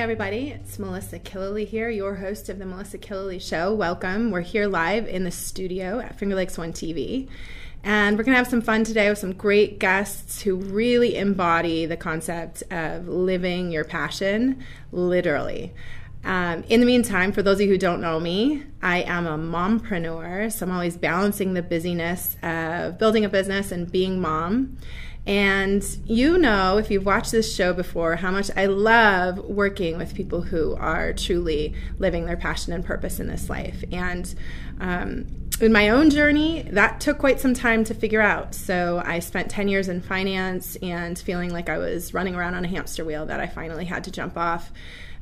Everybody. It's Melissa Killeleagh here, your host of The Melissa Killeleagh Show. Welcome. We're here live in the studio at Finger Lakes One TV. And we're going to have some fun today with some great guests who really embody the concept of living your passion literally. Um, in the meantime, for those of you who don't know me, I am a mompreneur. So I'm always balancing the busyness of building a business and being mom. And you know, if you've watched this show before, how much I love working with people who are truly living their passion and purpose in this life. And um, in my own journey, that took quite some time to figure out. So I spent 10 years in finance and feeling like I was running around on a hamster wheel that I finally had to jump off.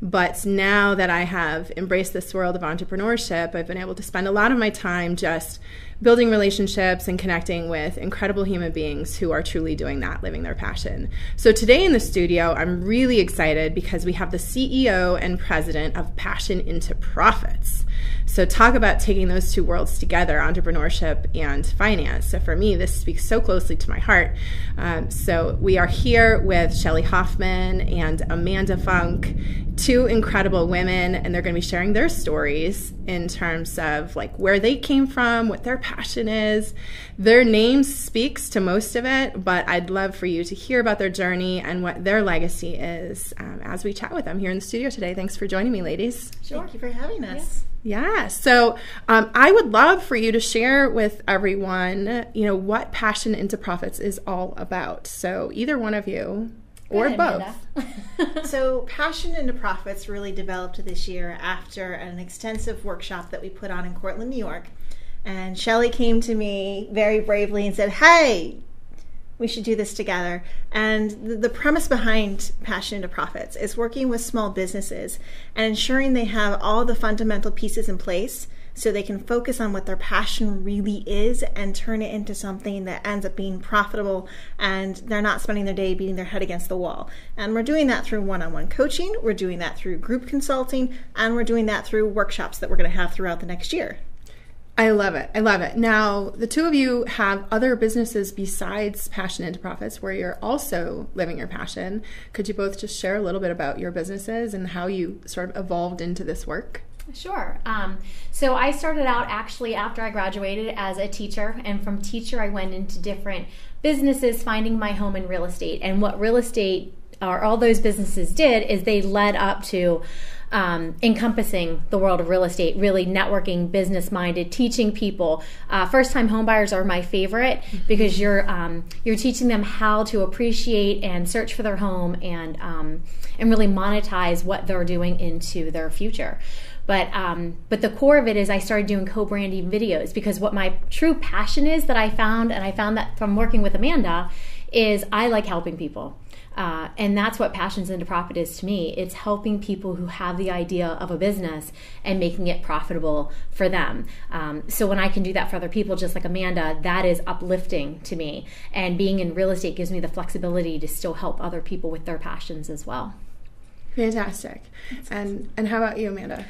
But now that I have embraced this world of entrepreneurship, I've been able to spend a lot of my time just building relationships and connecting with incredible human beings who are truly doing that, living their passion. So today in the studio, I'm really excited because we have the CEO and president of Passion into Profits. So, talk about taking those two worlds together entrepreneurship and finance. So, for me, this speaks so closely to my heart. Um, so, we are here with Shelley Hoffman and Amanda Funk, two incredible women, and they're going to be sharing their stories in terms of like where they came from, what their passion is. Their name speaks to most of it, but I'd love for you to hear about their journey and what their legacy is um, as we chat with them here in the studio today. Thanks for joining me, ladies. Sure. Thank you for having us. Yeah. So um, I would love for you to share with everyone, you know, what Passion into Profits is all about. So either one of you or ahead, both. so Passion into Profits really developed this year after an extensive workshop that we put on in Cortland, New York. And Shelley came to me very bravely and said, Hey, we should do this together. And the, the, premise behind Passion into Profits is working with small businesses and ensuring they have all the fundamental pieces in place so they can focus on what their passion really is and turn it into something that ends up being profitable and they're not spending their day beating their head against the wall. And we're doing that through one on one coaching, we're doing that through group consulting, and we're doing that through workshops that we're going to have throughout the next year. I love it. I love it. Now, the two of you have other businesses besides Passion into Profits where you're also living your passion. Could you both just share a little bit about your businesses and how you sort of evolved into this work? Sure. Um, so I started out actually after I graduated as a teacher, and from teacher, I went into different businesses, finding my home in real estate. And what real estate or all those businesses did is they led up to um, encompassing the world of real estate, really networking, business minded, teaching people. Uh, First time homebuyers are my favorite because you're um, you're teaching them how to appreciate and search for their home and um, and really monetize what they're doing into their future. But um, but the core of it is I started doing co-branding videos because what my true passion is that I found and I found that from working with Amanda is I like helping people. Uh, and that's what Passions into Profit is to me. It's helping people who have the idea of a business and making it profitable for them. Um, so when I can do that for other people, just like Amanda, that is uplifting to me. And being in real estate gives me the flexibility to still help other people with their passions as well. Fantastic. And and how about you, Amanda?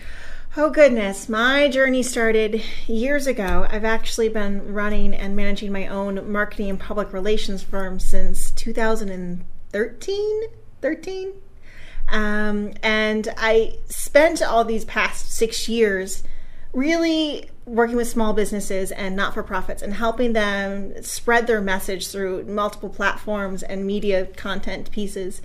Oh, goodness. My journey started years ago. I've actually been running and managing my own marketing and public relations firm since 2000. 13, 13. Um, and I spent all these past six years really working with small businesses and not for profits and helping them spread their message through multiple platforms and media content pieces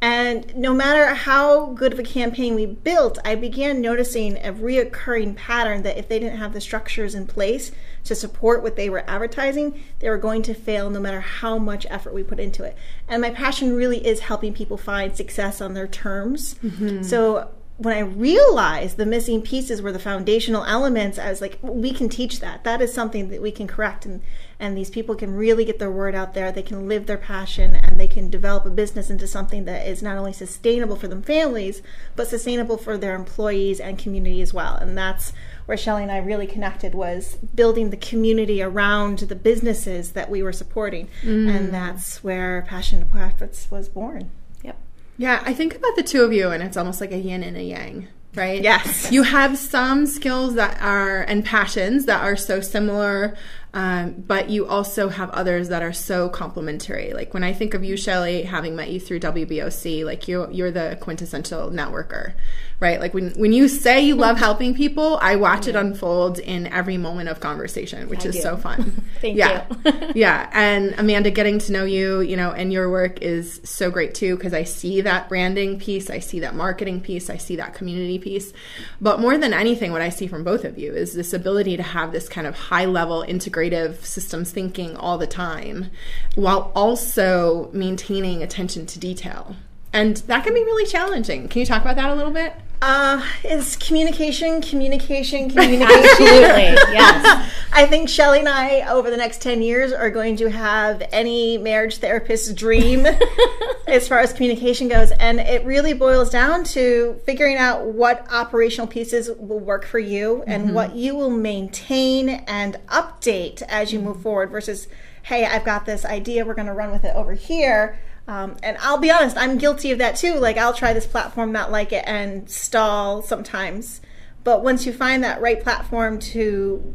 and no matter how good of a campaign we built, I began noticing a reoccurring pattern that if they didn't have the structures in place to support what they were advertising, they were going to fail no matter how much effort we put into it. And my passion really is helping people find success on their terms. Mm-hmm. So when I realized the missing pieces were the foundational elements, I was like, we can teach that. That is something that we can correct, and and these people can really get their word out there. They can live their passion, and they can develop a business into something that is not only sustainable for them families, but sustainable for their employees and community as well. And that's where Shelley and I really connected was building the community around the businesses that we were supporting, mm. and that's where Passion to Profits was born. Yeah, I think about the two of you, and it's almost like a yin and a yang, right? Yes. You have some skills that are and passions that are so similar Um, but you also have others that are so complementary. Like when I think of you, Shelley, having met you through WBOC, like you, you're the quintessential networker, right? Like when, when you say you love helping people, I watch it unfold in every moment of conversation, which I is do. so fun. Thank yeah. you. yeah. And Amanda, getting to know you, you know, and your work is so great too, because I see that branding piece, I see that marketing piece, I see that community piece. But more than anything, what I see from both of you is this ability to have this kind of high level integrative systems thinking all the time while also maintaining attention to detail. And that can be really challenging. Can you talk about that a little bit? Uh, it's communication, communication, communication. Absolutely, yes. I think Shelley and I, over the next 10 years, are going to have any marriage therapist's dream as far as communication goes. And it really boils down to figuring out what operational pieces will work for you and what you will maintain and update as you move forward versus, hey, I've got this idea, we're going to run with it over here. Um, and I'll be honest, I'm guilty of that too. Like, I'll try this platform, not like it, and stall sometimes. But once you find that right platform to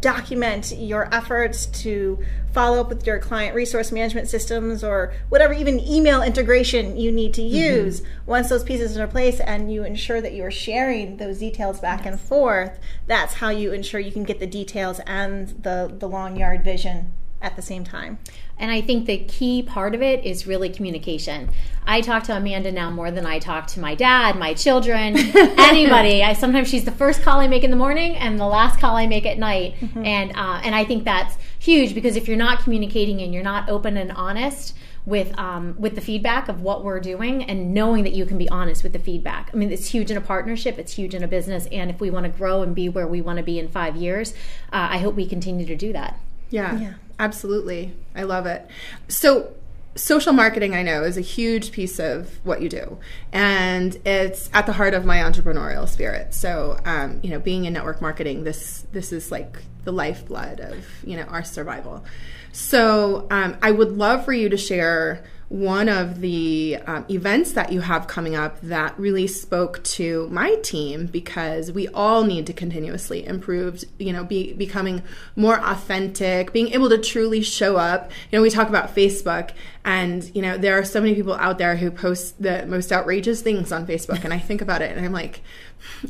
document your efforts to follow up with your client resource management systems or whatever even email integration you need to use once those pieces are in place and you ensure that you are sharing those details back and forth that's how you ensure you can get the details and the the long yard vision at the same time And I think the key part of it is really communication. I talk to Amanda now more than I talk to my dad, my children, anybody. I sometimes she's the first call I make in the morning and the last call I make at night, and uh, and I think that's huge because if you're not communicating and you're not open and honest with um, with the feedback of what we're doing and knowing that you can be honest with the feedback. I mean, it's huge in a partnership. It's huge in a business, and if we want to grow and be where we want to be in five years, uh, I hope we continue to do that. Yeah, Yeah. Absolutely. I love it. So, social marketing, I know, is a huge piece of what you do, and it's at the heart of my entrepreneurial spirit. So, um, you know, being in network marketing, this this is like the lifeblood of you know our survival. So, um, I would love for you to share one of the um, events that you have coming up that really spoke to my team because we all need to continuously improve you know be becoming more authentic being able to truly show up you know we talk about facebook and you know there are so many people out there who post the most outrageous things on facebook and i think about it and i'm like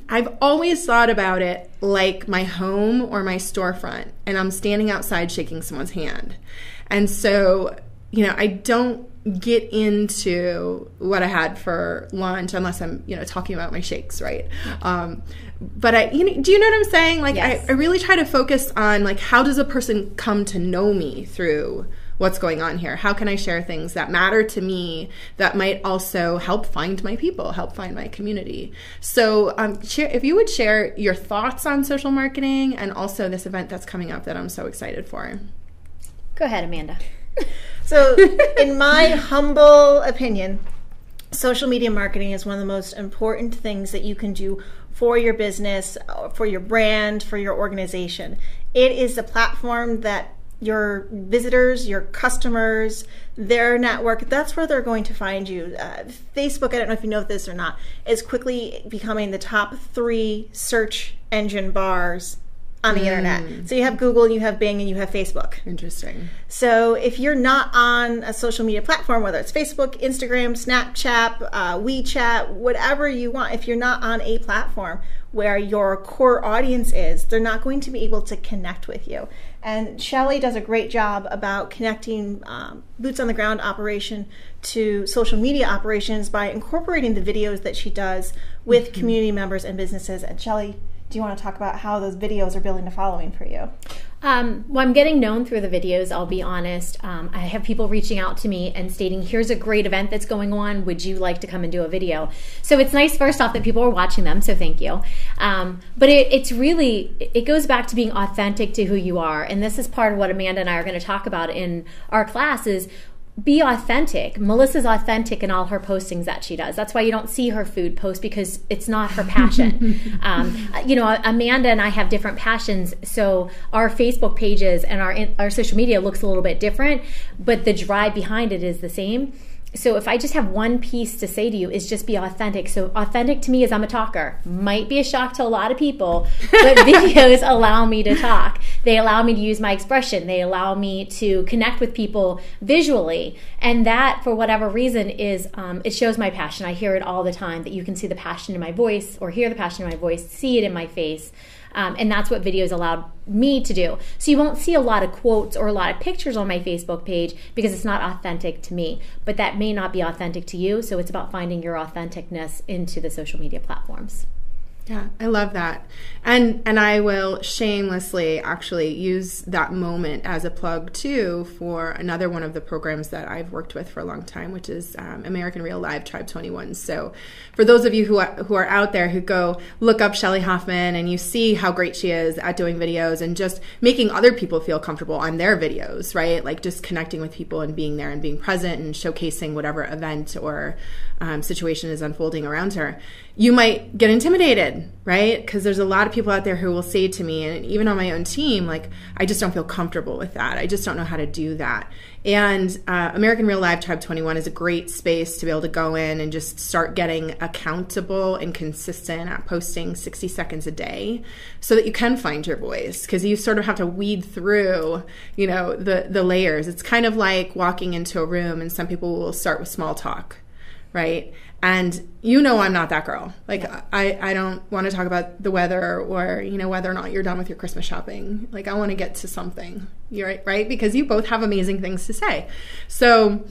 I've always thought about it like my home or my storefront, and I'm standing outside shaking someone's hand. And so, you know, I don't get into what I had for lunch unless I'm, you know, talking about my shakes, right? Um, but I, you know, do you know what I'm saying? Like, Yes. I, I really try to focus on like how does a person come to know me through what's going on here? How can I share things that matter to me that might also help find my people, help find my community? So, um, share, if you would share your thoughts on social marketing and also this event that's coming up that I'm so excited for. Go ahead, Amanda. So, in my humble opinion, social media marketing is one of the most important things that you can do for your business, uh, for your brand, for your organization. It is the platform that your visitors, your customers, their network, that's where they're going to find you. Uh, Facebook, I don't know if you know this or not, is quickly becoming the top three search engine bars on the internet. So you have Google, you have Bing, and you have Facebook. Interesting. So if you're not on a social media platform, whether it's Facebook, Instagram, Snapchat, uh, WeChat, whatever you want, if you're not on a platform where your core audience is, they're not going to be able to connect with you. And Shelley does a great job about connecting um, boots on the ground operation to social media operations by incorporating the videos that she does with community members and businesses. And Shelley, do you want to talk about how those videos are building a following for you? Um, well, I'm getting known through the videos. I'll be honest. Um, I have people reaching out to me and stating, "Here's a great event that's going on. Would you like to come and do a video?" So it's nice, first off, that people are watching them. So thank you. Um, but it, it's really it goes back to being authentic to who you are, and this is part of what Amanda and I are going to talk about in our class. Is be authentic. Melissa's authentic in all her postings that she does. That's why you don't see her food post because it's not her passion. um, you know, Amanda and I have different passions, so our Facebook pages and our our social media looks a little bit different, but the drive behind it is the same. So if I just have one piece to say to you is just be authentic. So authentic to me is I'm a talker. Might be a shock to a lot of people, but videos allow me to talk. They allow me to use my expression. They allow me to connect with people visually. And that, for whatever reason, is um, it shows my passion. I hear it all the time that you can see the passion in my voice or hear the passion in my voice, see it in my face. Um, and that's what videos allowed me to do. So you won't see a lot of quotes or a lot of pictures on my Facebook page because it's not authentic to me. But that may not be authentic to you. So it's about finding your authenticness into the social media platforms. Yeah, I love that. And and I will shamelessly actually use that moment as a plug too for another one of the programs that I've worked with for a long time, which is um, American Real Live Tribe 21. So for those of you who are, who are out there who go look up Shelley Hoffman and you see how great she is at doing videos and just making other people feel comfortable on their videos, right? Like just connecting with people and being there and being present and showcasing whatever event or um, situation is unfolding around her, you might get intimidated, right? Because there's a lot of people out there who will say to me, and even on my own team, like, I just don't feel comfortable with that. I just don't know how to do that. And uh, American Real Live Tribe 21 is a great space to be able to go in and just start getting accountable and consistent at posting 60 seconds a day so that you can find your voice because you sort of have to weed through, you know, the, the layers. It's kind of like walking into a room and some people will start with small talk right? And you know I'm not that girl. Like yeah. I, I don't want to talk about the weather or you know whether or not you're done with your Christmas shopping. Like I want to get to something. You're right, right? Because you both have amazing things to say. So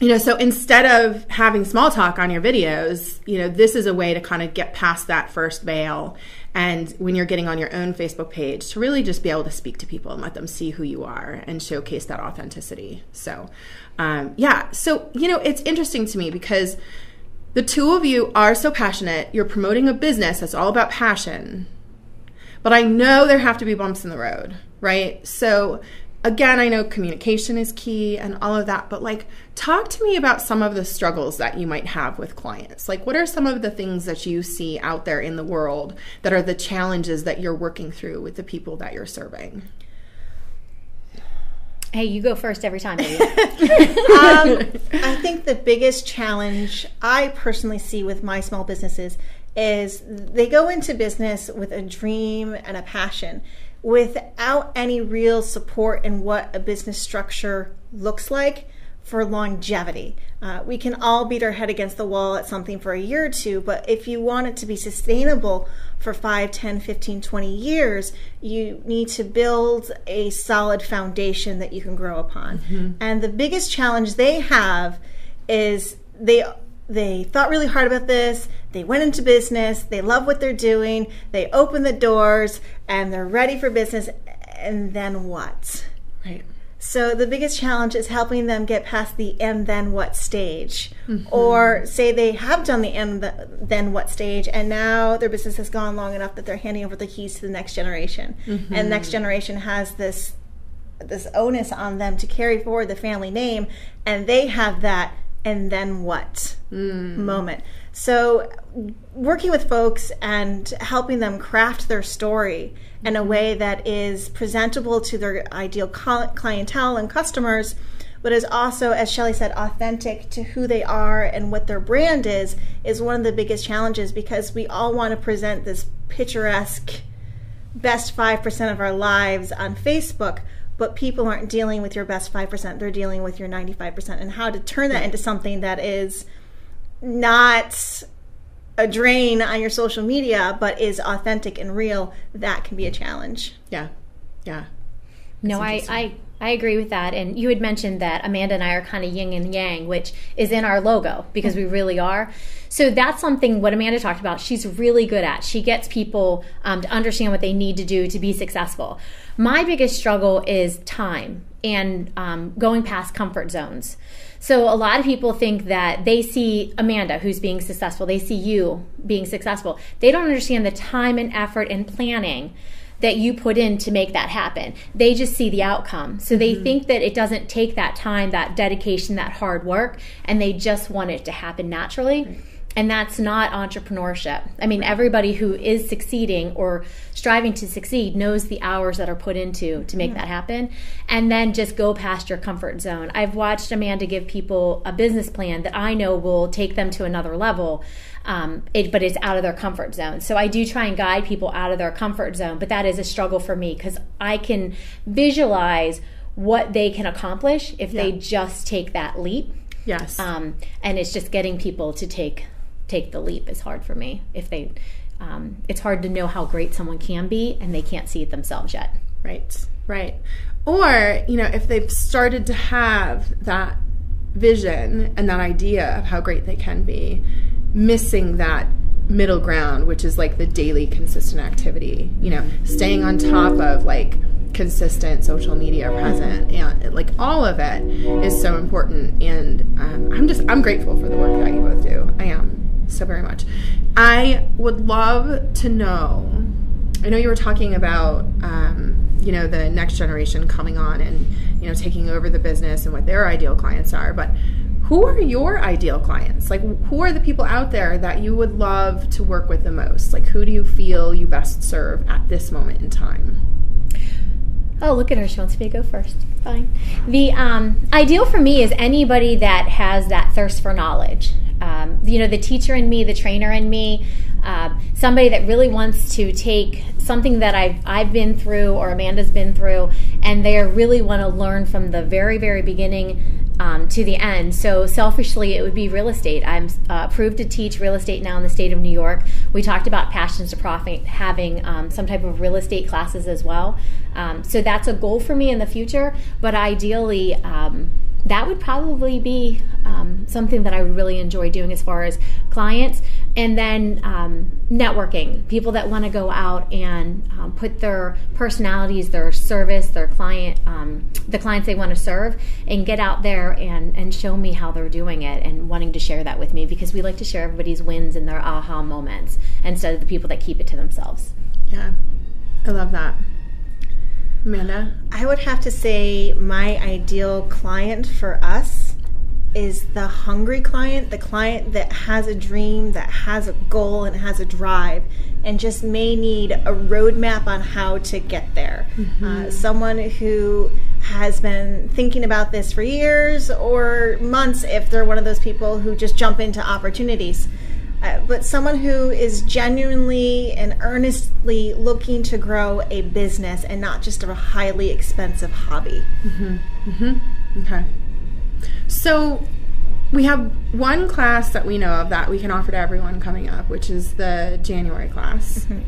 you know, so instead of having small talk on your videos, you know, this is a way to kind of get past that first veil. And when you're getting on your own Facebook page, to really just be able to speak to people and let them see who you are and showcase that authenticity. So, um, yeah, so, you know, it's interesting to me because the two of you are so passionate. You're promoting a business that's all about passion. But I know there have to be bumps in the road, right? So, again, I know communication is key and all of that, but like, talk to me about some of the struggles that you might have with clients. Like, what are some of the things that you see out there in the world that are the challenges that you're working through with the people that you're serving? Hey, you go first every time. um, I think the biggest challenge I personally see with my small businesses is they go into business with a dream and a passion without any real support in what a business structure looks like for longevity. Uh, we can all beat our head against the wall at something for a year or two, but if you want it to be sustainable for 5, 10, 15, 20 years, you need to build a solid foundation that you can grow upon. Mm-hmm. And the biggest challenge they have is they they thought really hard about this. They went into business. They love what they're doing. They open the doors and they're ready for business. And then what? Right. So the biggest challenge is helping them get past the and then what stage. Mm-hmm. Or say they have done the and the, then what stage and now their business has gone long enough that they're handing over the keys to the next generation. Mm-hmm. And the next generation has this this onus on them to carry forward the family name and they have that and then what mm. moment. So, working with folks and helping them craft their story in a way that is presentable to their ideal clientele and customers, but is also, as Shelley said, authentic to who they are and what their brand is, is one of the biggest challenges because we all want to present this picturesque best 5% of our lives on Facebook but people aren't dealing with your best 5%, they're dealing with your 95%. And how to turn that into something that is not a drain on your social media, but is authentic and real, that can be a challenge. Yeah. Yeah. no, I, I I agree with that. And you had mentioned that Amanda and I are kind of yin and yang, which is in our logo because we really are. So that's something what Amanda talked about. She's really good at. She gets people um, to understand what they need to do to be successful. My biggest struggle is time and um, going past comfort zones. So a lot of people think that they see Amanda who's being successful, they see you being successful. They don't understand the time and effort and planning that you put in to make that happen. They just see the outcome. So they mm-hmm. think that it doesn't take that time, that dedication, that hard work, and they just want it to happen naturally. Right. and that's not entrepreneurship. I mean, everybody who is succeeding or striving to succeed knows the hours that are put into to make yeah. that happen. And then just go past your comfort zone. I've watched Amanda give people a business plan that I know will take them to another level. Um, it, but it's out of their comfort zone. So I do try and guide people out of their comfort zone, but that is a struggle for me because I can visualize what they can accomplish if yeah. they just take that leap. Yes. Um, and it's just getting people to take take the leap is hard for me. If they, um, it's hard to know how great someone can be and they can't see it themselves yet. Right, right. Or, you know, if they've started to have that vision and that idea of how great they can be, missing that middle ground, which is like the daily consistent activity, you know, staying on top of like consistent social media present and like all of it is so important. And um, I'm just, I'm grateful for the work that you both do. I am so very much. I would love to know. I know you were talking about, um, you know, the next generation coming on and you know taking over the business and what their ideal clients are, but who are your ideal clients? Like, who are the people out there that you would love to work with the most? Like, who do you feel you best serve at this moment in time? Oh, look at her. She wants me to go first. Fine. The um, ideal for me is anybody that has that thirst for knowledge um, you know, the teacher in me, the trainer in me, uh, somebody that really wants to take something that I've, I've been through or Amanda's been through, and they really want to learn from the very, very beginning um, to the end. So selfishly, it would be real estate. I'm uh, approved to teach real estate now in the state of New York. We talked about Passions to Profit having um, some type of real estate classes as well. Um, so that's a goal for me in the future. But ideally, um, that would probably be um, something that I would really enjoy doing as far as clients. And then um, networking, people that want to go out and um, put their personalities, their service, their client, um, the clients they want to serve, and get out there and, and show me how they're doing it and wanting to share that with me because we like to share everybody's wins and their aha moments instead of the people that keep it to themselves. Yeah, I love that. Amanda? I would have to say my ideal client for us is the hungry client, the client that has a dream, that has a goal, and has a drive, and just may need a roadmap on how to get there. Mm-hmm. Uh, someone who has been thinking about this for years or months if they're one of those people who just jump into opportunities. Uh, but someone who is genuinely and earnestly looking to grow a business and not just a highly expensive hobby. Mm-hmm. Mm-hmm. Okay. So we have one class that we know of that we can offer to everyone coming up, which is the January class. Mm-hmm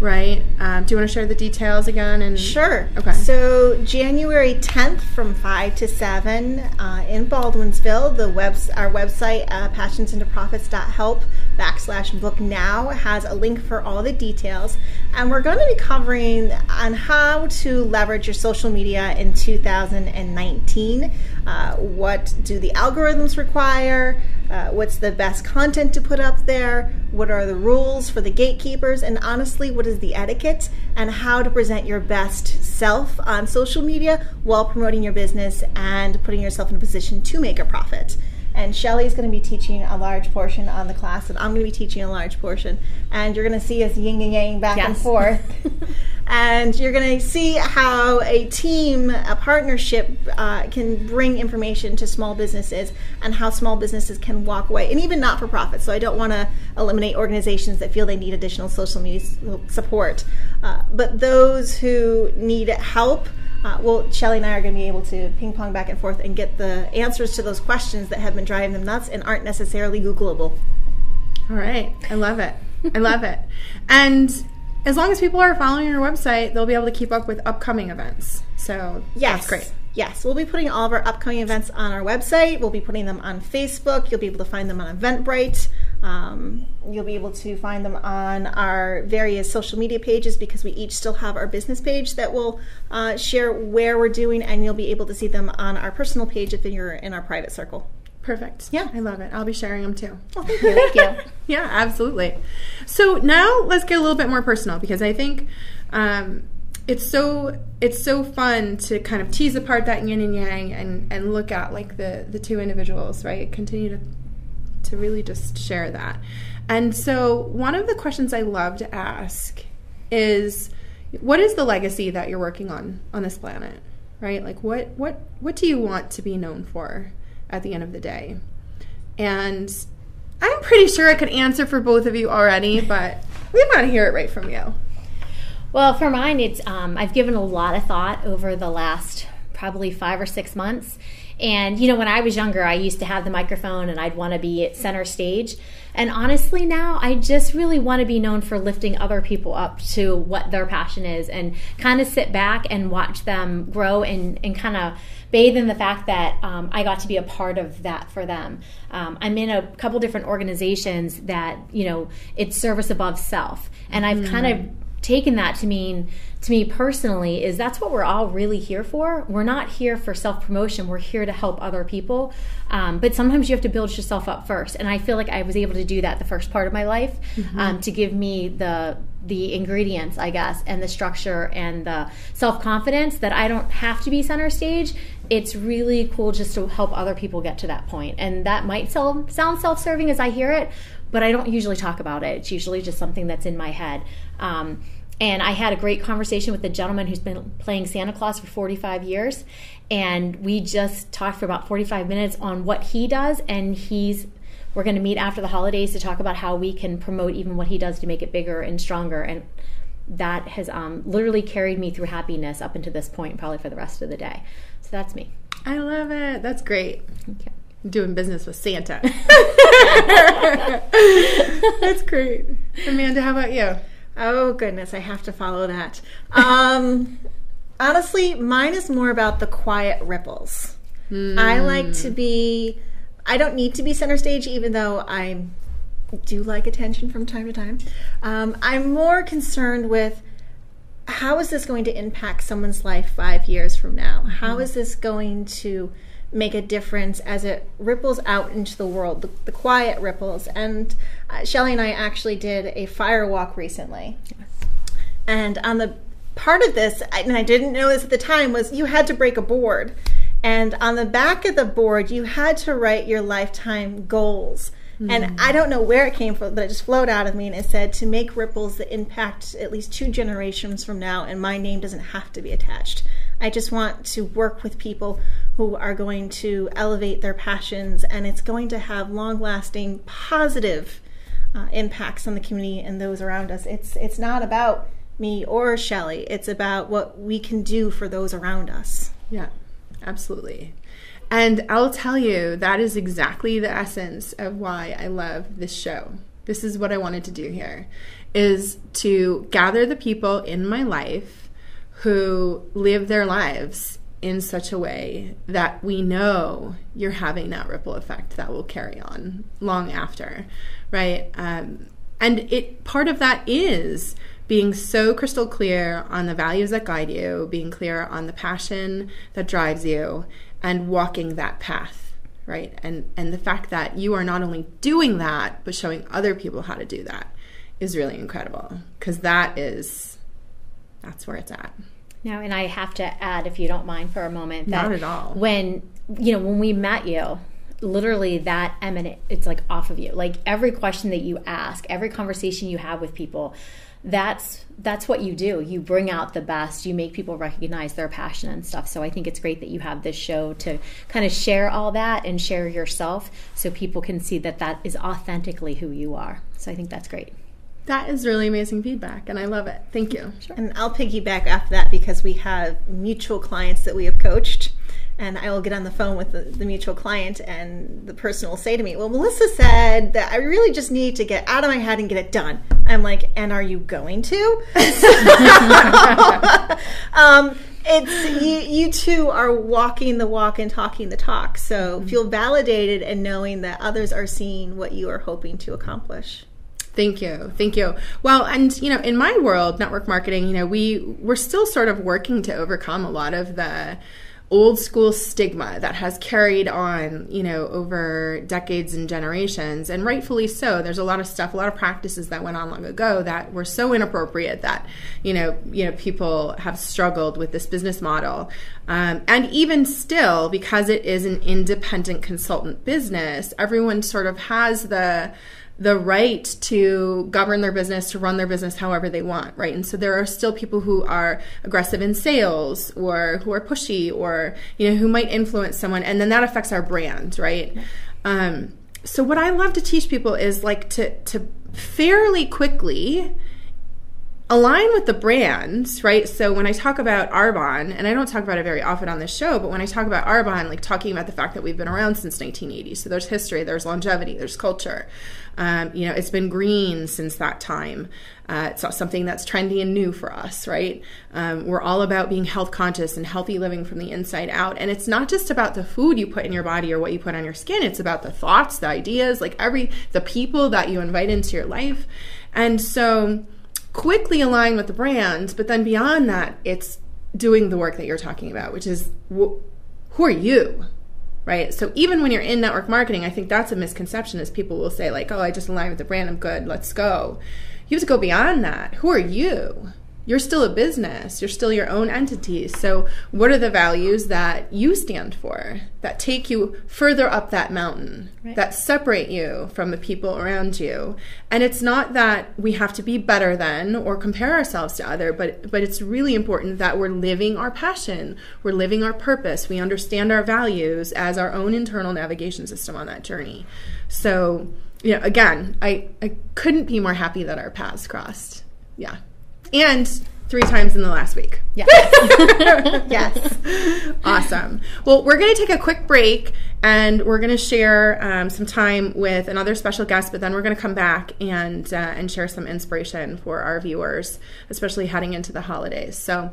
right? Um, do you want to share the details again? And sure. Okay. So January 10th from five to seven uh, in Baldwinsville. The webs our website uh, passionsintoprofits.help backslash book now has a link for all the details, and we're going to be covering on how to leverage your social media in 2019. Uh, what do the algorithms require? Uh, what's the best content to put up there? What are the rules for the gatekeepers? And honestly, what is the etiquette and how to present your best self on social media while promoting your business and putting yourself in a position to make a profit? And Shelley's going to be teaching a large portion on the class, and I'm going to be teaching a large portion. And you're going to see us yin and yang back yes. and forth. and you're going to see how a team, a partnership, uh, can bring information to small businesses and how small businesses can walk away, and even not for profit. So I don't want to eliminate organizations that feel they need additional social media support. Uh, but those who need help, uh, well, Shelley and I are going to be able to ping pong back and forth and get the answers to those questions that have been driving them nuts and aren't necessarily Googleable. All right. I love it. I love it. And as long as people are following your website, they'll be able to keep up with upcoming events. So yes. that's great. Yes, we'll be putting all of our upcoming events on our website. We'll be putting them on Facebook. You'll be able to find them on Eventbrite. Um, you'll be able to find them on our various social media pages because we each still have our business page that will uh, share where we're doing, and you'll be able to see them on our personal page if you're in our private circle. Perfect. Yeah, I love it. I'll be sharing them too. Oh, thank you. Thank you. yeah, absolutely. So now let's get a little bit more personal because I think um, it's so it's so fun to kind of tease apart that yin and yang and and look at like the the two individuals right continue to to really just share that. And so, one of the questions I love to ask is what is the legacy that you're working on on this planet? Right? Like what what what do you want to be known for at the end of the day? And I'm pretty sure I could answer for both of you already, but we want to hear it right from you. Well, for mine, it's um, I've given a lot of thought over the last probably five or six months. And you know, when I was younger, I used to have the microphone and I'd want to be at center stage. And honestly, now I just really want to be known for lifting other people up to what their passion is and kind of sit back and watch them grow and, and kind of bathe in the fact that um, I got to be a part of that for them. Um, I'm in a couple different organizations that, you know, it's service above self. And I've mm. kind of taken that to mean to me personally is that's what we're all really here for. We're not here for self-promotion. We're here to help other people. Um, but sometimes you have to build yourself up first. And i feel like i was able to do that the first part of my life mm-hmm. um, to give me the the ingredients i guess and the structure and the self-confidence that i don't have to be center stage. It's really cool just to help other people get to that point. point and that might sound self-serving as i hear it but I don't usually talk about it. It's usually just something that's in my head. Um, and I had a great conversation with a gentleman who's been playing Santa Claus for 45 years. And we just talked for about 45 minutes on what he does. And he's, we're going to meet after the holidays to talk about how we can promote even what he does to make it bigger and stronger. And that has um, literally carried me through happiness up until this point, probably for the rest of the day. So that's me. I love it. That's great. Okay doing business with Santa. That's great. Amanda, how about you? Oh goodness, I have to follow that. Um, honestly, mine is more about the quiet ripples. Mm. I like to be. I don't need to be center stage, even though I do like attention from time to time. Um, I'm more concerned with how is this going to impact someone's life five years from now? How mm. is this going to make a difference as it ripples out into the world, the, the quiet ripples. And uh, Shelley and I actually did a fire walk recently. Yes. And on the part of this, and I didn't know this at the time, was you had to break a board. And on the back of the board, you had to write your lifetime goals. Mm-hmm. And I don't know where it came from, but it just flowed out of me. And it said to make ripples that impact at least two generations from now, and my name doesn't have to be attached. I just want to work with people who are going to elevate their passions and it's going to have long lasting positive uh, impacts on the community and those around us. It's, it's not about me or Shelley, it's about what we can do for those around us. Yeah, absolutely. And I'll tell you, that is exactly the essence of why I love this show. This is what I wanted to do here is to gather the people in my life who live their lives in such a way that we know you're having that ripple effect that will carry on long after, right? Um, and it part of that is being so crystal clear on the values that guide you, being clear on the passion that drives you, and walking that path, right? And and the fact that you are not only doing that but showing other people how to do that is really incredible because that is that's where it's at. No, and I have to add, if you don't mind, for a moment, that Not at all. When you know when we met you, literally that eminent, it's like off of you. Like every question that you ask, every conversation you have with people, that's that's what you do. You bring out the best. You make people recognize their passion and stuff. So I think it's great that you have this show to kind of share all that and share yourself, so people can see that that is authentically who you are. So I think that's great. That is really amazing feedback, and I love it. Thank you. Sure. And I'll piggyback off that because we have mutual clients that we have coached. And I will get on the phone with the, the, mutual client, and the person will say to me, Well, Melissa said that I really just need to get out of my head and get it done. I'm like, And are you going to? um, it's you, you two are walking the walk and talking the talk. So mm-hmm. feel validated and knowing that others are seeing what you are hoping to accomplish. Thank you. Thank you. Well, and you know, in my world, network marketing, you know, we we're still sort of working to overcome a lot of the old school stigma that has carried on, you know, over decades and generations, and rightfully so. There's a lot of stuff, a lot of practices that went on long ago that were so inappropriate that, you know, you know, people have struggled with this business model. Um, and even still, because it is an independent consultant business, everyone sort of has the the right to govern their business, to run their business however they want, right? And so there are still people who are aggressive in sales or who are pushy or, you know, who might influence someone. And then that affects our brand, right? Um, so what I love to teach people is like to, to fairly quickly align with the brands, right? So when I talk about Arbonne, and I don't talk about it very often on this show, but when I talk about Arbonne, like talking about the fact that we've been around since 1980, so there's history, there's longevity, there's culture. Um, you know, it's been green since that time. Uh, it's something that's trendy and new for us, right? Um, we're all about being health conscious and healthy living from the inside out. And it's not just about the food you put in your body or what you put on your skin. It's about the thoughts, the ideas, like every the people that you invite into your life. And so quickly align with the brand, but then beyond that, it's doing the work that you're talking about, which is wh- who are you? Right. So even when you're in network marketing, I think that's a misconception is people will say like, oh, I just align with the brand. I'm good. Let's go. You have to go beyond that. Who are you? You're still a business, you're still your own entity. So, what are the values that you stand for that take you further up that mountain, right. that separate you from the people around you? And it's not that we have to be better than or compare ourselves to other, but but it's really important that we're living our passion, we're living our purpose, we understand our values as our own internal navigation system on that journey. So, you know, again, I I couldn't be more happy that our paths crossed. Yeah and three times in the last week. Yes. yes. Awesome. Well, we're going to take a quick break and we're going to share um, some time with another special guest, but then we're going to come back and uh, and share some inspiration for our viewers, especially heading into the holidays. So,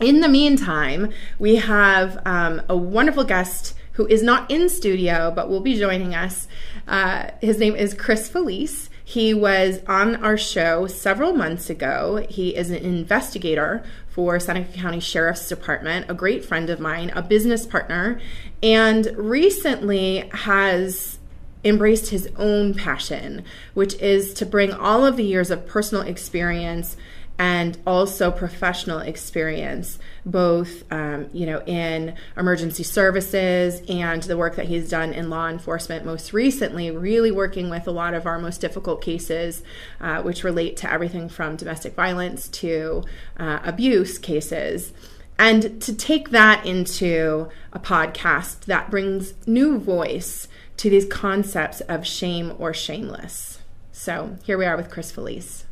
in the meantime, we have um, a wonderful guest who is not in studio but will be joining us. Uh, his name is Chris Felice. He was on our show several months ago. He is an investigator for Seneca County Sheriff's Department, a great friend of mine, a business partner, and recently has embraced his own passion, which is to bring all of the years of personal experience and also professional experience, both um, you know in emergency services and the work that he's done in law enforcement. Most recently, really working with a lot of our most difficult cases, uh, which relate to everything from domestic violence to uh, abuse cases. And to take that into a podcast that brings new voice to these concepts of shame or shameless. So here we are with Chris Felice.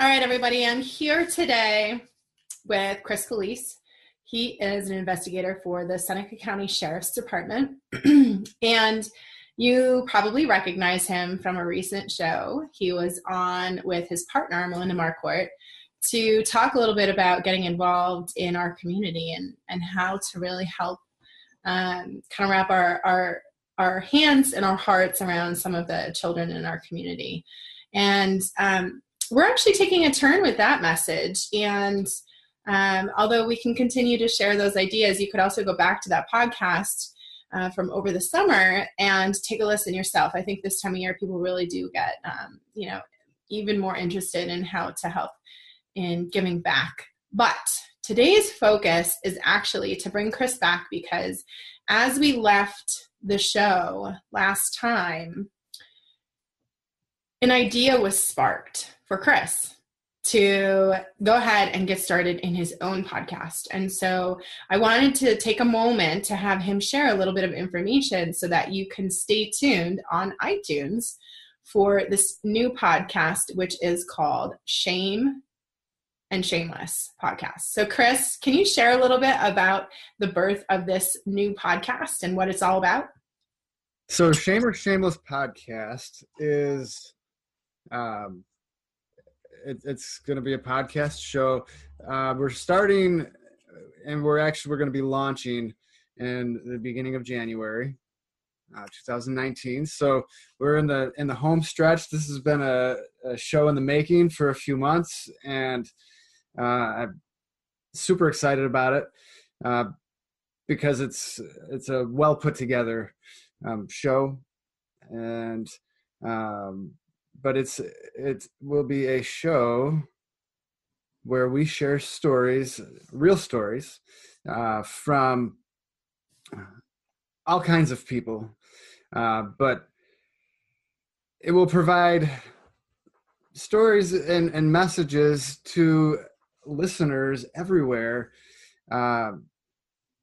All right, everybody. I'm here today with Chris Felice. He is an investigator for the Seneca County Sheriff's Department. and you probably recognize him from a recent show. He was on with his partner, Melinda Marquardt, to talk a little bit about getting involved in our community and, and how to really help um, kind of wrap our, our, our hands and our hearts around some of the children in our community. And um, we're actually taking a turn with that message. And um, although we can continue to share those ideas, you could also go back to that podcast uh, from over the summer and take a listen yourself. I think this time of year, people really do get, um, you know, even more interested in how to help in giving back. But today's focus is actually to bring Chris back because as we left the show last time, an idea was sparked for Chris to go ahead and get started in his own podcast. And so I wanted to take a moment to have him share a little bit of information so that you can stay tuned on iTunes for this new podcast, which is called Shame and Shameless podcast. So, Chris, can you share a little bit about the birth of this new podcast and what it's all about? So, Shame or Shameless podcast is um, it, it's going to be a podcast show. Uh, we're starting, and we're actually we're going to be launching in the beginning of January, uh, 2019. So we're in the in the home stretch. This has been a, a show in the making for a few months, and uh, I'm super excited about it uh, because it's it's a well put together um, show, and um, but it's it will be a show where we share stories, real stories, uh, from all kinds of people, uh, but it will provide stories and, and messages to listeners everywhere uh,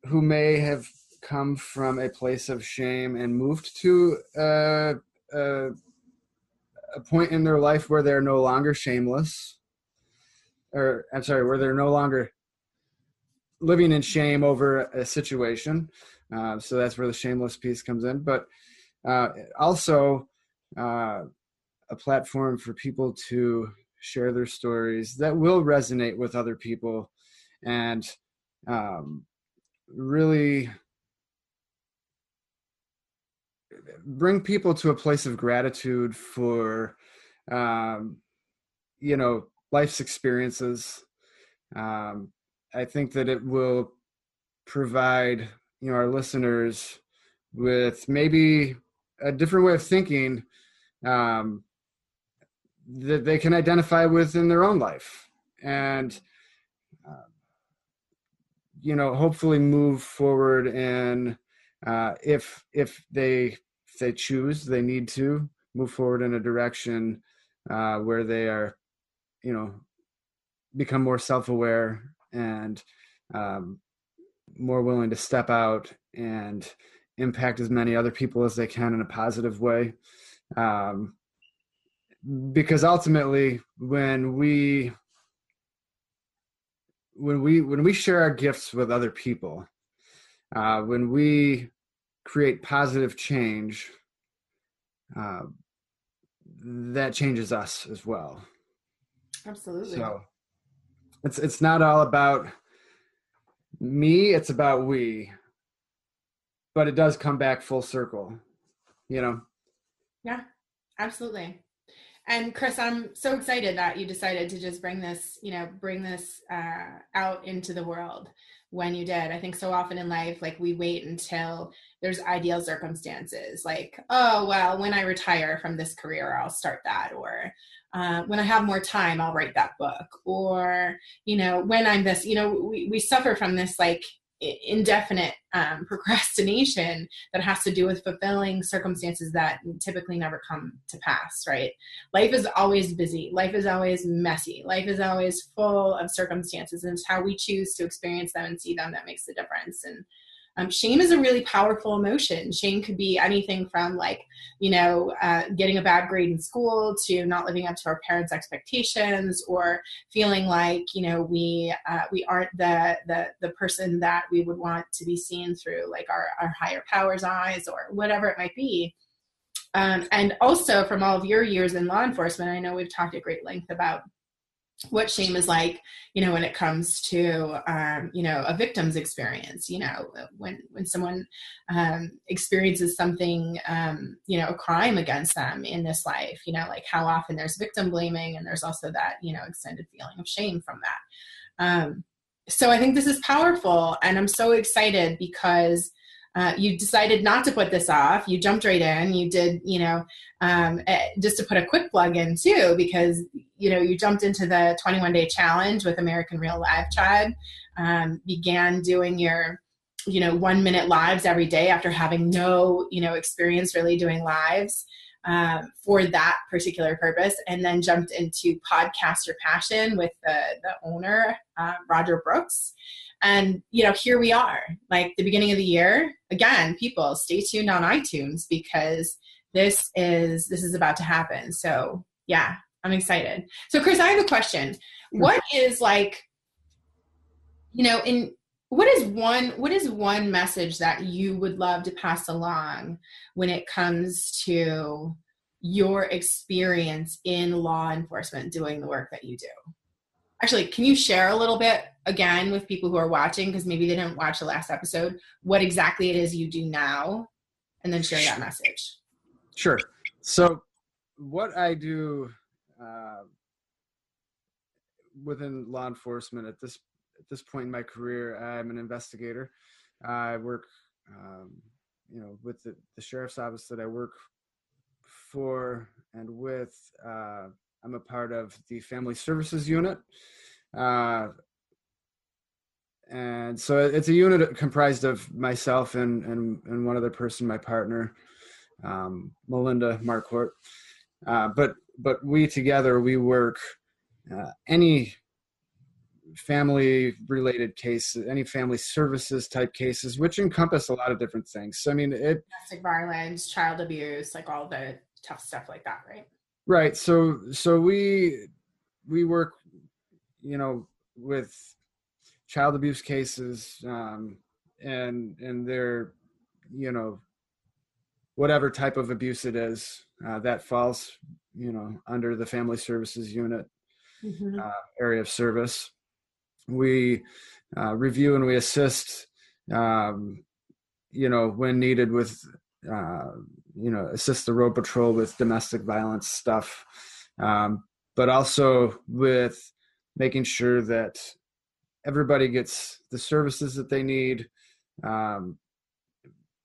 who may have come from a place of shame and moved to uh, a point in their life where they're no longer shameless or i'm sorry where they're no longer living in shame over a situation. Uh, so that's where the shameless piece comes in. But uh, also uh, a platform for people to share their stories that will resonate with other people and um, really bring people to a place of gratitude for um, you know life's experiences. Um, i think that it will provide you know our listeners with maybe a different way of thinking um, that they can identify with in their own life and uh, you know hopefully move forward and uh, if if they they choose they need to move forward in a direction uh, where they are you know become more self-aware and um, more willing to step out and impact as many other people as they can in a positive way. Um, because ultimately when we when we when we share our gifts with other people uh, when we create positive change uh, that changes us as well. Absolutely. So it's it's not all about me it's about we. But it does come back full circle you know? Yeah absolutely. And Chris, I'm so excited that you decided to just bring this, you know, bring this uh, out into the world when you did. I think so often in life, like we wait until there's ideal circumstances, like, oh, well, when I retire from this career, I'll start that, or uh, when I have more time, I'll write that book, or, you know, when I'm this, you know, we, we suffer from this like indefinite um, procrastination that has to do with fulfilling circumstances that typically never come to pass right? Life is always busy. Life is always messy. Life is always full of circumstances and it's how we choose to experience them and see them that makes the difference. And um, shame is a really powerful emotion. Shame could be anything from like, you know, uh, getting a bad grade in school to not living up to our parents' expectations, or feeling like you know we uh, we aren't the the the person that we would want to be seen through like our our higher powers' eyes, or whatever it might be. Um, and also from all of your years in law enforcement, I know we've talked at great length about what shame is like you know when it comes to um, you know a victim's experience you know when when someone um, experiences something um, you know a crime against them in this life you know like how often there's victim blaming and there's also that you know extended feeling of shame from that. Um, so i think this is powerful and i'm so excited because uh, you decided not to put this off. You jumped right in. You did, you know, um, eh, just to put a quick plug in too, because you know you jumped into the 21 day challenge with American Real Live Tribe. Um, began doing your, you know, one minute lives every day after having no, you know, experience really doing lives. Um, for that particular purpose, and then jumped into podcaster passion with the the owner uh, Roger Brooks, and you know, here we are, like the beginning of the year. Again, people, stay tuned on iTunes because this is this is about to happen. So yeah, I'm excited. So Chris, I have a question. Mm. What is like, you know, in what is one what is one message that you would love to pass along when it comes to your experience in law enforcement doing the work that you do? Actually can you share a little bit again with people who are watching because maybe they didn't watch the last episode what exactly it is you do now and then share that message sure so what i do uh, within law enforcement at this at this point in my career, I'm an investigator. I work, um, you know, with the, the sheriff's office that I work for and with. Uh, I'm a part of the family services unit. Uh, and so it's a unit comprised of myself and, and, and one other person, my partner, um, Melinda Marquardt. Uh, but but we together we work uh, any family related cases, any family services type cases, which encompass a lot of different things. So, I mean, it domestic violence, child abuse, like all the tough stuff like that, right? Right. So, so we we work, you know, with child abuse cases, um, and and they're, you know, whatever type of abuse it is uh, that falls, you know, under the family services unit mm-hmm. uh, area of service we uh, review and we assist um, you know when needed with uh, you know assist the road patrol with domestic violence stuff um, but also with making sure that everybody gets the services that they need um,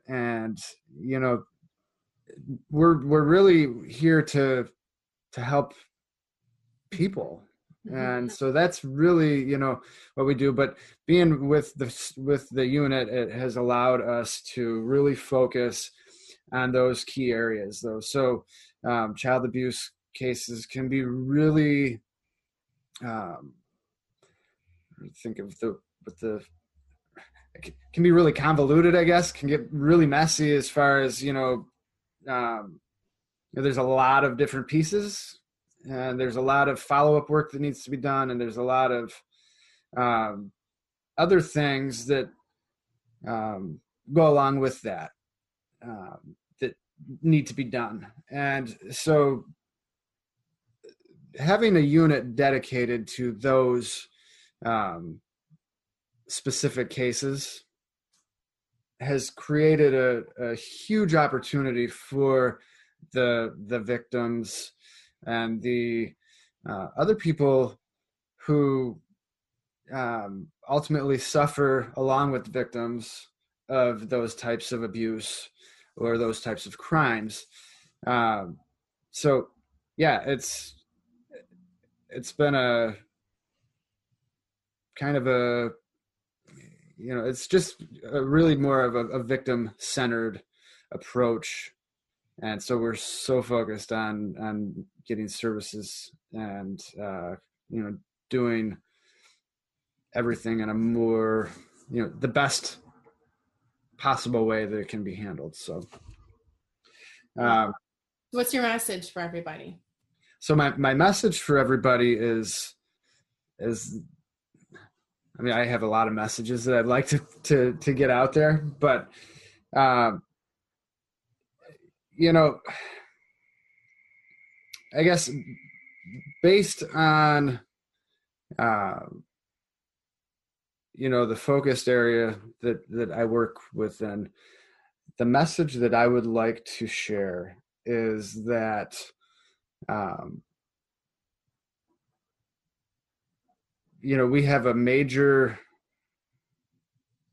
and you know we're we're really here to to help people Mm-hmm. and so that's really you know what we do but being with the with the unit it has allowed us to really focus on those key areas though. So um, child abuse cases can be really um, think of the with the can be really convoluted i guess can get really messy as far as you know um, you know, there's a lot of different pieces and there's a lot of follow-up work that needs to be done and there's a lot of um, other things that um, go along with that um, that need to be done. And so having a unit dedicated to those um, specific cases has created a, a huge opportunity for the the victims and the uh, other people who um, ultimately suffer along with victims of those types of abuse or those types of crimes. Um, so, yeah, it's it's been a kind of a you know it's just really more of a, a victim centered approach and so we're so focused on on getting services and uh, you know doing everything in a more you know the best possible way that it can be handled so. Um, what's your message for everybody? so my, my message for everybody is is i mean i have a lot of messages that i'd like to to, to get out there but um, you know, I guess based on, uh, you know, the focused area that that I work within, the message that I would like to share is that. Um, you know, we have a major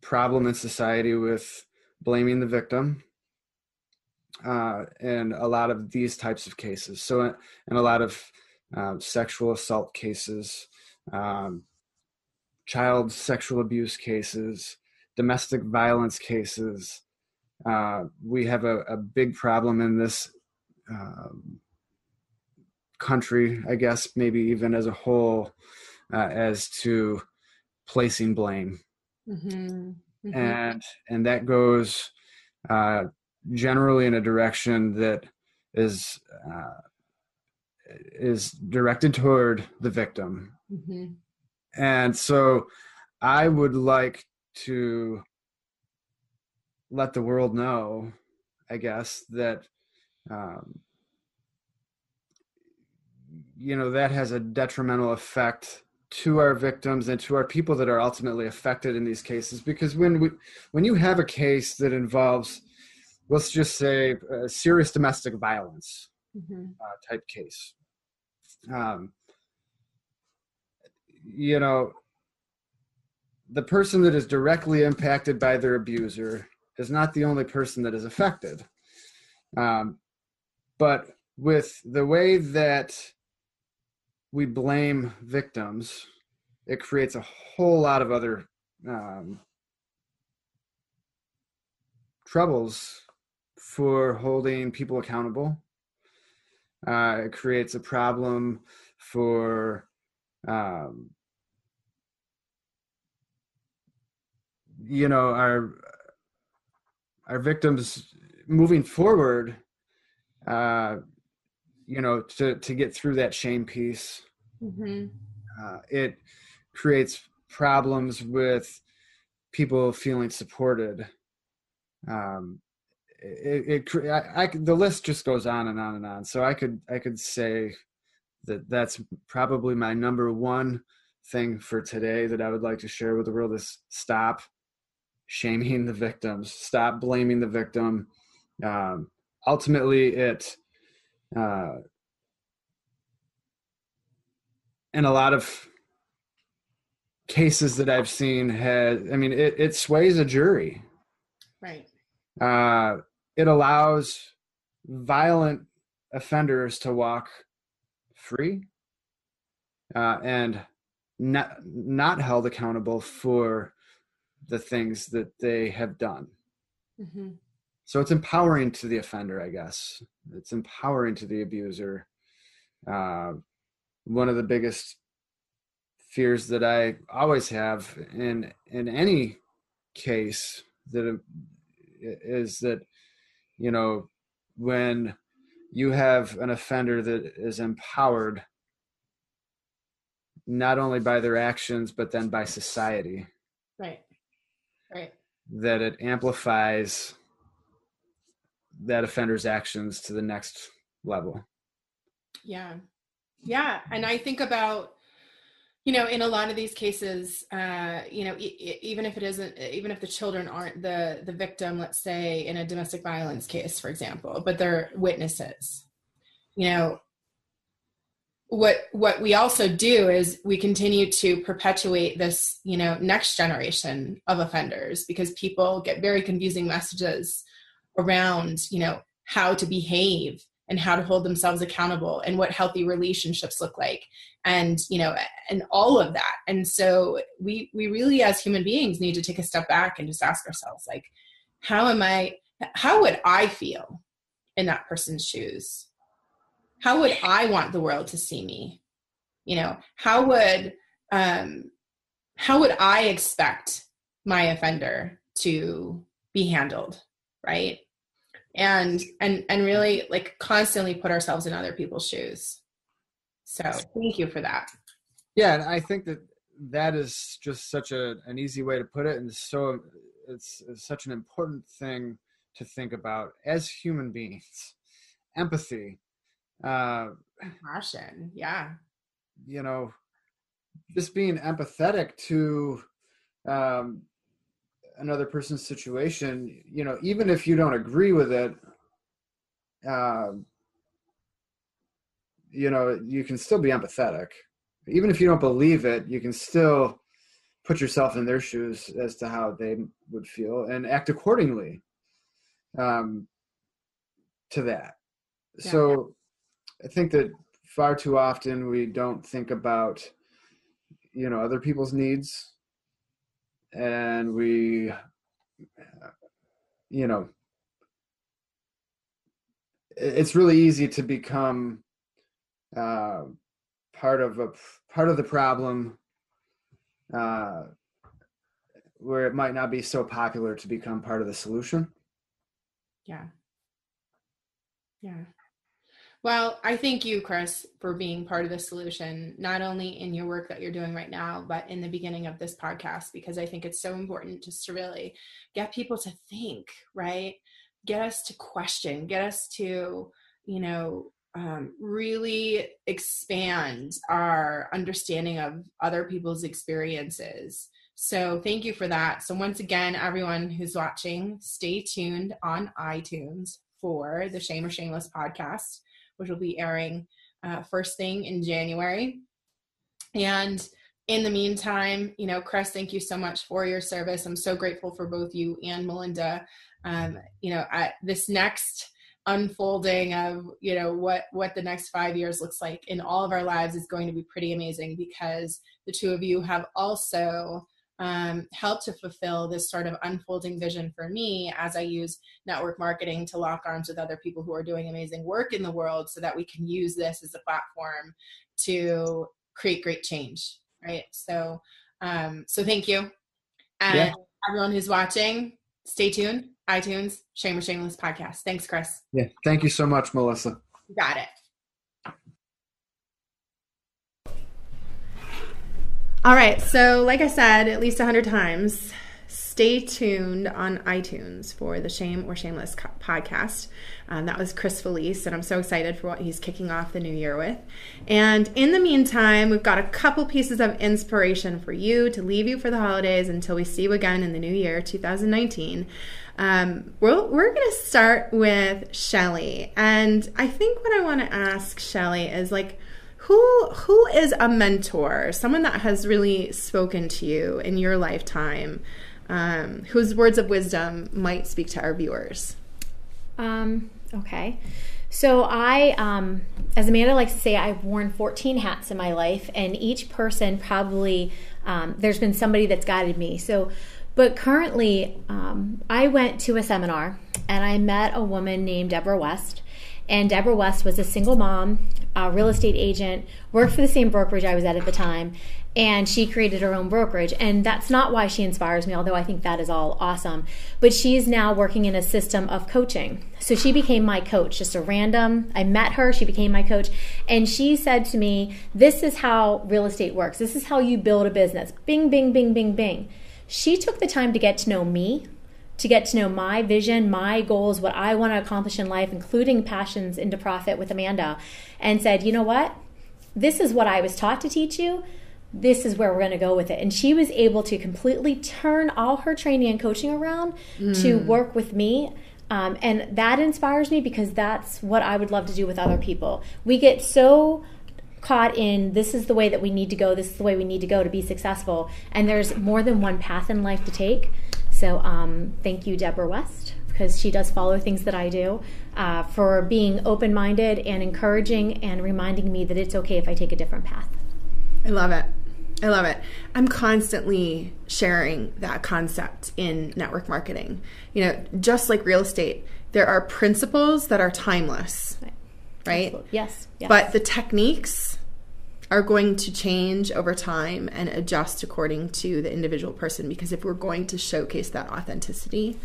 problem in society with blaming the victim uh, in a lot of these types of cases. So, in a lot of um, sexual assault cases, um, child sexual abuse cases, domestic violence cases, uh, we have a, a, big problem in this um, country, I guess, maybe even as a whole, uh, as to placing blame. Mm-hmm. Mm-hmm. And and that goes uh, generally in a direction that is uh, is directed toward the victim mm-hmm. And so i would like to let the world know i guess that um, you know that has a detrimental effect to our victims and to our people that are ultimately affected in these cases because when we when you have a case that involves let's just say a serious domestic violence mm-hmm. uh, type case. Um, you know, the person that is directly impacted by their abuser is not the only person that is affected. Um, but with the way that we blame victims, it creates a whole lot of other um, troubles for holding people accountable. Uh, it creates a problem for um, you know our our victims moving forward uh, you know to to get through that shame piece mm-hmm. uh, it creates problems with people feeling supported. Um, it, it I, I, the list just goes on and on and on. So i could i could say that that's probably my number one thing for today that i would like to share with the world is stop shaming the victims stop blaming the victim. Um, ultimately it uh, in a lot of cases that i've seen has i mean it, it sways a jury. Right. Uh, it allows violent offenders to walk free uh, and not not held accountable for the things that they have done. Mm-hmm. So it's empowering to the offender, I guess. It's empowering to the abuser. Uh, one of the biggest fears that I always have in in any case that is that you know when you have an offender that is empowered not only by their actions but then by society right right. that it amplifies that offender's actions to the next level. Yeah. Yeah and i think about you know in a lot of these cases uh, you know e- even if it isn't even if the children aren't the the victim let's say in a domestic violence case for example but they're witnesses you know what what we also do is we continue to perpetuate this you know next generation of offenders because people get very confusing messages around you know how to behave and how to hold themselves accountable and what healthy relationships look like and you know and all of that. And so we we really as human beings need to take a step back and just ask ourselves like how am i how would i feel in that person's shoes how would i want the world to see me? You know how would um how would i expect my offender to be handled right? And and and really like constantly put ourselves in other people's shoes. So thank you for that. Yeah and i think that that is just such a an easy way to put it and so it's, it's such an important thing to think about. As human beings empathy uh compassion yeah you know just being empathetic to um another person's situation, you know, even if you don't agree with it, uh, you know, you can still be empathetic. Even if you don't believe it, you can still put yourself in their shoes as to how they would feel and act accordingly um, to that. Yeah. So I think that far too often we don't think about, you know, other people's needs. And we you know it's really easy to become uh, part of a part of the problem uh, where it might not be so popular to become part of the solution. Yeah. Yeah well, I thank you, Chris, for being part of the solution, not only in your work that you're doing right now, but in the beginning of this podcast, because I think it's so important just to really get people to think, right? Get us to question, get us to, you know, um, really expand our understanding of other people's experiences. So, thank you for that. So, once again, everyone who's watching, stay tuned on iTunes for the Shame or Shameless podcast which will be airing uh, first thing in January. And in the meantime, you know, Chris, thank you so much for your service. I'm so grateful for both you and Melinda. Um, you know, I, this next unfolding of you know what what the next five years looks like in all of our lives is going to be pretty amazing because the two of you have also um, helped to fulfill this sort of unfolding vision for me as I use network marketing to lock arms with other people who are doing amazing work in the world so that we can use this as a platform to create great change. Right. So, um, so thank you. And yeah. everyone who's watching, stay tuned. iTunes, Shame or Shameless podcast. Thanks, Chris. Yeah. Thank you so much, Melissa. got it. All right. So, like I said, at least 100 times, stay tuned on iTunes for the Shame or Shameless podcast. Um, that was Chris Felice, and I'm so excited for what he's kicking off the new year with. And in the meantime, we've got a couple pieces of inspiration for you to leave you for the holidays until we see you again in the new year, 2019. Um, we're we're going to start with Shelley. And I think what I want to ask Shelley is like, who who is a mentor someone that has really spoken to you in your lifetime um, whose words of wisdom might speak to our viewers? Um, okay. So i um, as amanda likes to say i've worn 14 hats in my life and each person probably um, there's been somebody that's guided me. So but currently um, i went to a seminar and i met a woman named deborah west and Deborah West was a single mom a real estate agent, worked for the same brokerage I was at at the time, and she created her own brokerage. And that's not why she inspires me, although I think that is all awesome. But she's now working in a system of coaching. So she became my coach, just a random. I met her, she became my coach, and she said to me, This is how real estate works. This is how you build a business. Bing, bing, bing, bing, bing. She took the time to get to know me to get to know my vision, my goals, what I want to accomplish in life, including passions into profit with Amanda, and said, you know what? This is what I was taught to teach you. This is where we're going to go with it. And she was able to completely turn all her training and coaching around mm. to work with me. Um, and that inspires me because that's what I would love to do with other people. We get so caught in this is the way that we need to go, this is the way we need to go to be successful. And there's more than one path in life to take. So um, thank you, Deborah West, because she does follow things that I do, uh, for being open minded and encouraging and reminding me that it's okay if I take a different path. I love it. I love it. I'm constantly sharing that concept in network marketing. You know, just like real estate, there are principles that are timeless, right? right? Yes, yes. But the techniques are going to change over time and adjust according to the individual person because if we're going to showcase that authenticity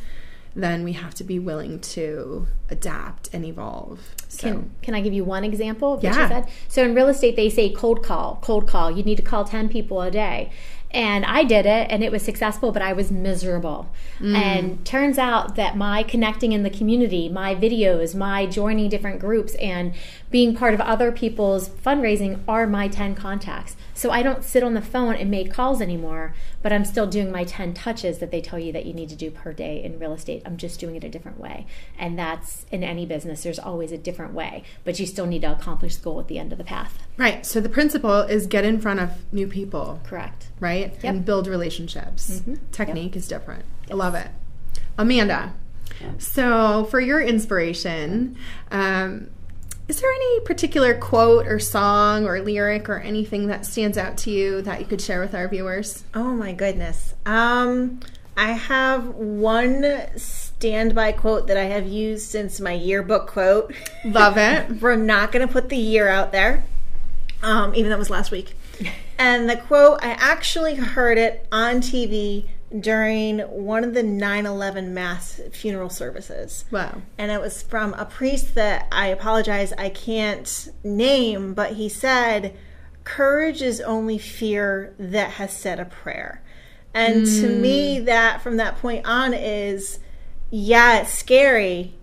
then we have to be willing to adapt and evolve. So. Can, can I give you one example of what yeah. you said? So in real estate, they say cold call, cold call. You need to call 10 people a day. And I did it and it was successful, but I was miserable. Mm. And turns out that my connecting in the community, my videos, my joining different groups, and being part of other people's fundraising are my 10 contacts. So I don't sit on the phone and make calls anymore, but I'm still doing my 10 touches that they tell you that you need to do per day in real estate. I'm just doing it a different way. And that's in any business, there's always a different way, but you still need to accomplish the goal at the end of the path. Right. So the principle is get in front of new people. Correct. Right? Yep. And build relationships. Mm-hmm. Technique yep. is different. Yes. I love it. Amanda. So, for your inspiration, um, is there any particular quote or song or lyric or anything that stands out to you that you could share with our viewers? Oh my goodness. Um, I have one standby quote that I have used since my yearbook quote. Love it. We're not going to put the year out there, um, even though it was last week. and the quote, I actually heard it on TV during one of the 9-11 mass funeral services. Wow. And it was from a priest that i apologize i can't name but he said courage is only fear that has said a prayer. And mm. to me that from that point on is yeah it's scary.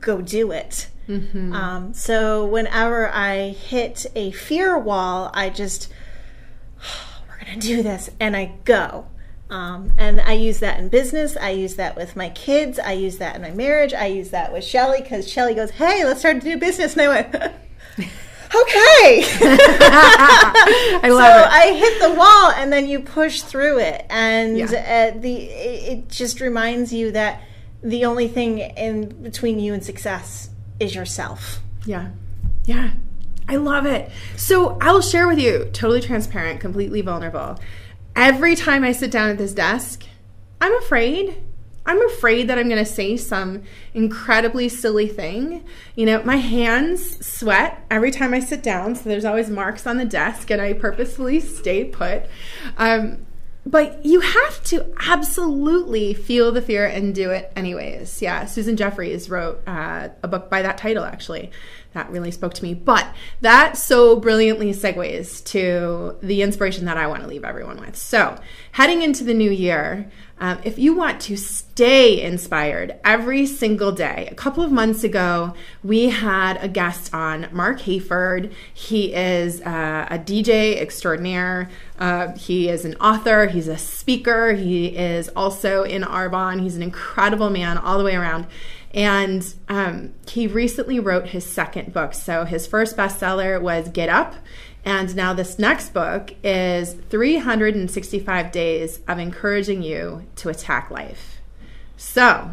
Go do it. Mm-hmm. um, so whenever i hit a fear wall i just oh, we're gonna do this and i go um, and I use that in business. I use that with my kids. I use that in my marriage. I use that with Shelley because Shelley goes, "Hey, let's start to do business." And I went, okay. I love so it. I hit the wall, and then you push through it, and Yeah. uh, the it, it just reminds you that the only thing in between you and success is yourself. Yeah. Yeah. I love it. So I'll share with you, totally transparent, completely vulnerable. Every time I sit down at this desk, I'm afraid. I'm afraid that I'm going to say some incredibly silly thing. You know, my hands sweat every time I sit down, so there's always marks on the desk, and I purposefully stay put. Um, but you have to absolutely feel the fear and do it anyways. Yeah, Susan Jeffers wrote uh, a book by that title, actually. That really spoke to me. But that so brilliantly segues to the inspiration that I want to leave everyone with. So, heading into the new year, um, if you want to stay inspired every single day, a couple of months ago, we had a guest on, Mark Hayford. He is uh, a DJ extraordinaire. Uh, he is an author. He's a speaker. He is also in Arbonne. He's an incredible man all the way around. And um, he recently wrote his second book. So his first bestseller was Get Up. And now this next book is 365 Days of Encouraging You to Attack Life. So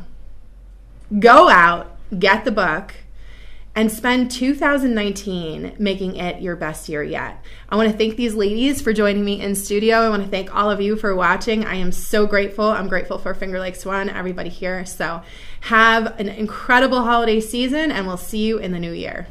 go out, get the book, and spend 2019 making it your best year yet. I want to thank these ladies for joining me in studio. I want to thank all of you for watching. I am so grateful. I'm grateful for Finger Lakes One, everybody here. So have an incredible holiday season, and we'll see you in the new year.